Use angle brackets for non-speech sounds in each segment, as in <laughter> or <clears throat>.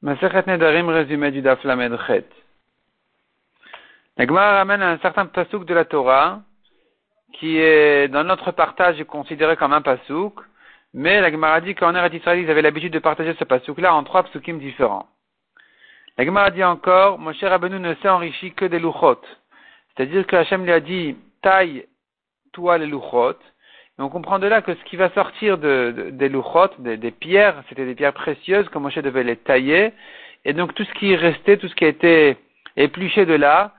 Masechet Nedarim, résumé du Daf Chet. La Gemara ramène un certain pasouk de la Torah, qui est, dans notre partage, considéré comme un pasouk, mais la Gemara dit qu'en Eretz Israël, ils avaient l'habitude de partager ce pasouk-là en trois pasukim différents. La Gemara dit encore, Moshe Rabbeinu ne s'est enrichi que des louchot. C'est-à-dire que Hachem lui a dit, taille toi les louchot, on comprend de là que ce qui va sortir de, des louchot, des, pierres, c'était des pierres précieuses, comme Moshe devait les tailler. Et donc tout ce qui est resté, tout ce qui a été épluché de là,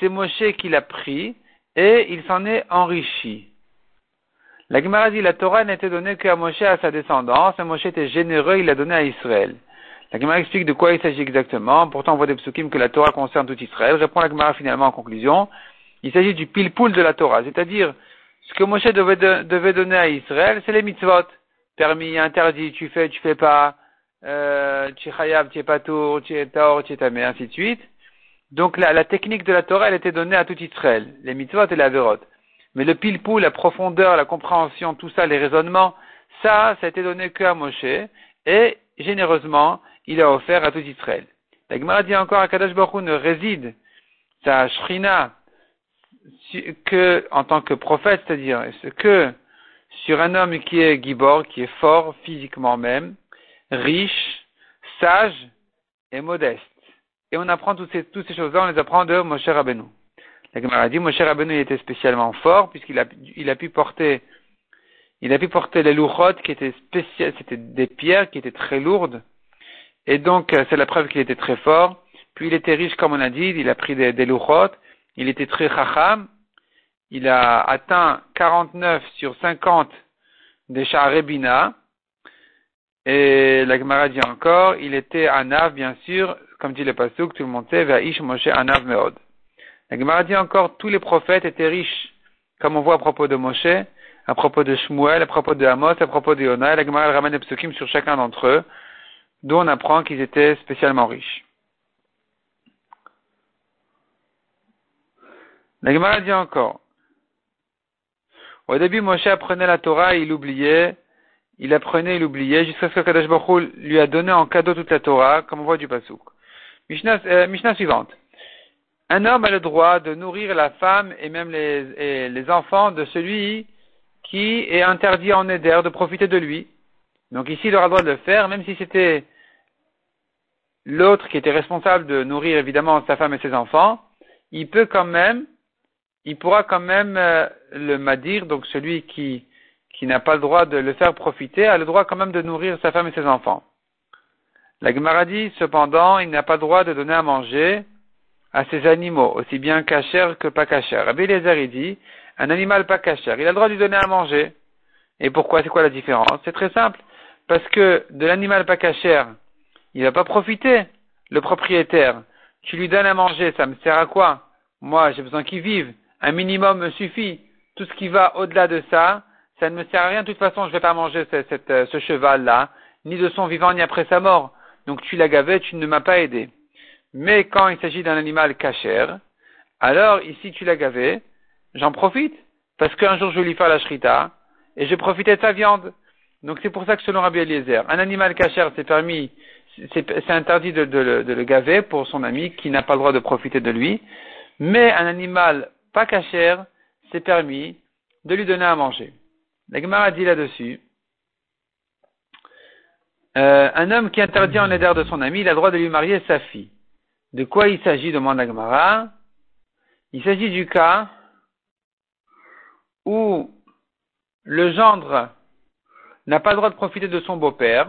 c'est Moshe qui l'a pris et il s'en est enrichi. La Gemara dit la Torah n'était donnée qu'à Moshe à sa descendance, et Moshe était généreux, il l'a donné à Israël. La Gemara explique de quoi il s'agit exactement. Pourtant, on voit des psukim que la Torah concerne tout Israël. Répond la Gemara finalement en conclusion. Il s'agit du pile-poule de la Torah, c'est-à-dire ce que Moshe devait, devait donner à Israël, c'est les mitzvot. Permis, interdit, tu fais, tu fais pas, euh, tu es patour, tu es tu es ainsi de suite. Donc la, la, technique de la Torah, elle était donnée à tout Israël, les mitzvot et la verot. Mais le pile-poule, la profondeur, la compréhension, tout ça, les raisonnements, ça, ça a été donné que à Moshe, et généreusement, il a offert à tout Israël. La Gemara dit encore à Kadash Baruch ne réside sa shrina que en tant que prophète, c'est-à-dire que sur un homme qui est gibor, qui est fort physiquement même, riche, sage et modeste. Et on apprend toutes ces, choses-là, on les apprend de Moshe Rabbeinu. La Gemara dit Moshe Rabbeinu était spécialement fort puisqu'il a, il pu porter il a pu porter les louchot qui étaient spéciales, c'était des pierres qui étaient très lourdes. Et donc, c'est la preuve qu'il était très fort. Puis il était riche, comme on a dit, il a pris des, des il était très chacham, il a atteint 49 sur 50 des Sharebina, et la Gemara dit encore, il était Anav, bien sûr, comme dit le Pasuk, tout le monde sait, Va'ish Moshe Anav Meod. La Gemara dit encore, tous les prophètes étaient riches, comme on voit à propos de Moshe, à propos de Shmuel, à propos de Amos, à propos de Yonah, la Gemara ramène des psukim sur chacun d'entre eux, d'où on apprend qu'ils étaient spécialement riches. La Gemara dit encore. Au début, Moshe apprenait la Torah et il oubliait, il apprenait, il oubliait, jusqu'à ce que Kadosh Baruch lui a donné en cadeau toute la Torah, comme on voit du Pasuk. Mishnah, euh, suivante. Un homme a le droit de nourrir la femme et même les, les enfants de celui qui est interdit en éder de profiter de lui. Donc ici, il aura le droit de le faire, même si c'était l'autre qui était responsable de nourrir évidemment sa femme et ses enfants, il peut quand même il pourra quand même euh, le madir, donc celui qui, qui n'a pas le droit de le faire profiter, a le droit quand même de nourrir sa femme et ses enfants. La Gemara cependant, il n'a pas le droit de donner à manger à ses animaux, aussi bien cachère que pas cachère. Rabbi Eliezer, dit, un animal pas cachère, il a le droit de lui donner à manger. Et pourquoi? C'est quoi la différence? C'est très simple. Parce que de l'animal pas cachère, il va pas profiter, le propriétaire. Tu lui donnes à manger, ça me sert à quoi? Moi, j'ai besoin qu'il vive un minimum me suffit. Tout ce qui va au-delà de ça, ça ne me sert à rien. De toute façon, je ne vais pas manger ce, euh, ce cheval-là, ni de son vivant, ni après sa mort. Donc tu l'as gavé, tu ne m'as pas aidé. Mais quand il s'agit d'un animal cachère, alors ici tu l'as gavé, j'en profite. Parce qu'un jour je lui faire la shrita, et je profitais de sa viande. Donc c'est pour ça que selon Rabbi Eliezer, un animal cachère c'est permis, c'est interdit de, le gaver pour son ami qui n'a pas le droit de profiter de lui. Mais un animal pas cachère, c'est permis de lui donner à manger. La Gemara dit là-dessus, euh, un homme qui interdit en aider de son ami, il a le droit de lui marier sa fille. De quoi il s'agit demande la Gemara. Il s'agit du cas où le gendre n'a pas le droit de profiter de son beau-père.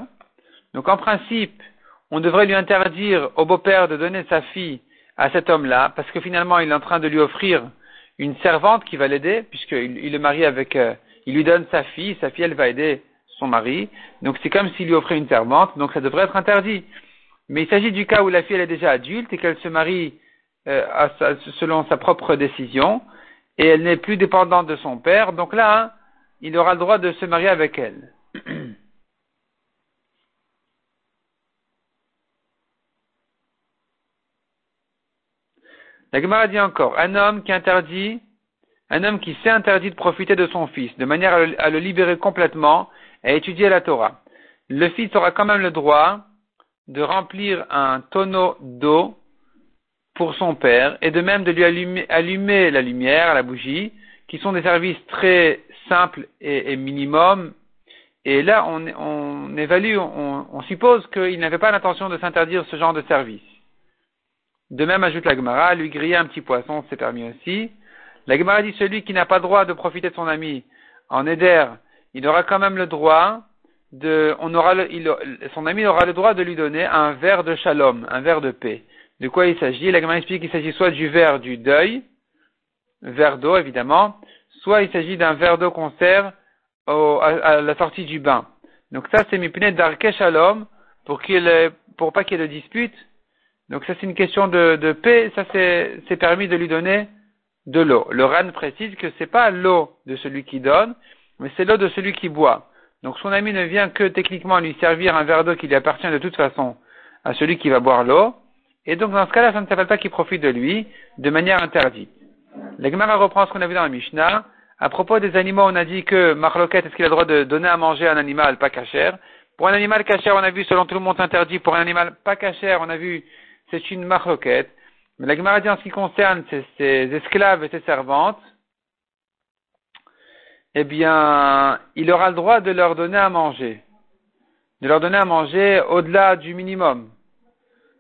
Donc en principe, on devrait lui interdire au beau-père de donner sa fille à cet homme-là, parce que finalement il est en train de lui offrir une servante qui va l'aider, puisqu'il il est marié avec, euh, il lui donne sa fille, sa fille elle va aider son mari, donc c'est comme s'il lui offrait une servante, donc ça devrait être interdit. Mais il s'agit du cas où la fille elle est déjà adulte et qu'elle se marie euh, selon sa propre décision, et elle n'est plus dépendante de son père, donc là, il aura le droit de se marier avec elle. <clears throat> La Gemara dit encore, un homme qui interdit, un homme qui s'est interdit de profiter de son fils, de manière à le, libérer complètement et à étudier la Torah. Le fils aura quand même le droit de remplir un tonneau d'eau pour son père, et de même de lui allumer, la lumière, la bougie, qui sont des services très simples et, minimum. Et là, on, évalue, on, suppose qu'il n'avait pas l'intention de s'interdire ce genre de service. De même, ajoute la Gemara, lui griller un petit poisson, c'est permis aussi. La Gemara dit celui qui n'a pas droit de profiter de son ami en éder, il aura quand même le droit de, on aura son ami aura le droit de lui donner un verre de shalom, un verre de paix. De quoi il s'agit? La Gemara explique qu'il s'agit soit du verre du deuil, verre d'eau évidemment, soit il s'agit d'un verre d'eau qu'on sert à, la sortie du bain. Donc ça c'est mipnet d'arke shalom pour qu'il pour pas qu'il y ait de dispute. Donc ça c'est une question de, de paix, ça c'est permis de lui donner de l'eau. Le RAN précise que c'est pas l'eau de celui qui donne, mais c'est l'eau de celui qui boit. Donc son ami ne vient que techniquement lui servir un verre d'eau qui lui appartient de toute façon à celui qui va boire l'eau. Et donc dans ce cas-là, ça ne s'appelle pas qu'il profite de lui de manière interdite. L'Egmara reprend ce qu'on a vu dans la Mishnah. À propos des animaux, on a dit que Marloquette, est-ce qu'il a le droit de donner à manger à un animal pas cachère Pour un animal cachère, on a vu selon tout le monde interdit. Pour un animal pas cachère, on a vu c'est une Marloquette. Mais la Gemara en ce qui concerne ses, esclaves et ses servantes, eh bien, il aura le droit de leur donner à manger. De leur donner à manger au-delà du minimum.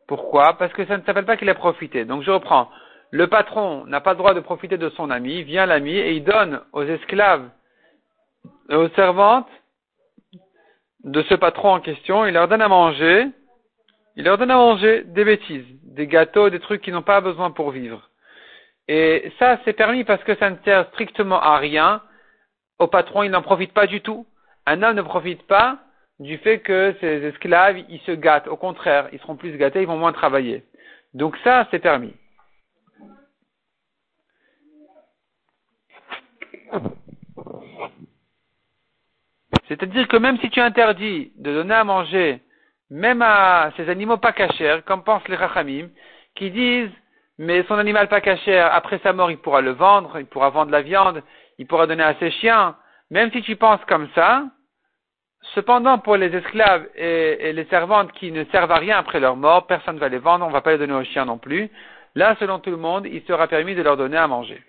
Pourquoi? Parce que ça ne s'appelle pas qu'il a profité. Donc je reprends. Le patron n'a pas le droit de profiter de son ami, vient l'ami et il donne aux esclaves et aux servantes de ce patron en question, il leur donne à manger, il leur donne à manger des bêtises, des gâteaux, des trucs qui n'ont pas besoin pour vivre. Et ça, c'est permis parce que ça ne sert strictement à rien. Au patron, il n'en profite pas du tout. Un homme ne profite pas du fait que ses esclaves, ils se gâtent. Au contraire, ils seront plus gâtés, ils vont moins travailler. Donc ça, c'est permis. C'est-à-dire que même si tu interdis de donner à manger même à ces animaux pas cachers, comme pensent les rachamim, qui disent, mais son animal pas cachère, après sa mort, il pourra le vendre, il pourra vendre la viande, il pourra donner à ses chiens. Même si tu penses comme ça, cependant, pour les esclaves et, les servantes qui ne servent à rien après leur mort, personne ne va les vendre, on ne va pas les donner aux chiens non plus. Là, selon tout le monde, il sera permis de leur donner à manger.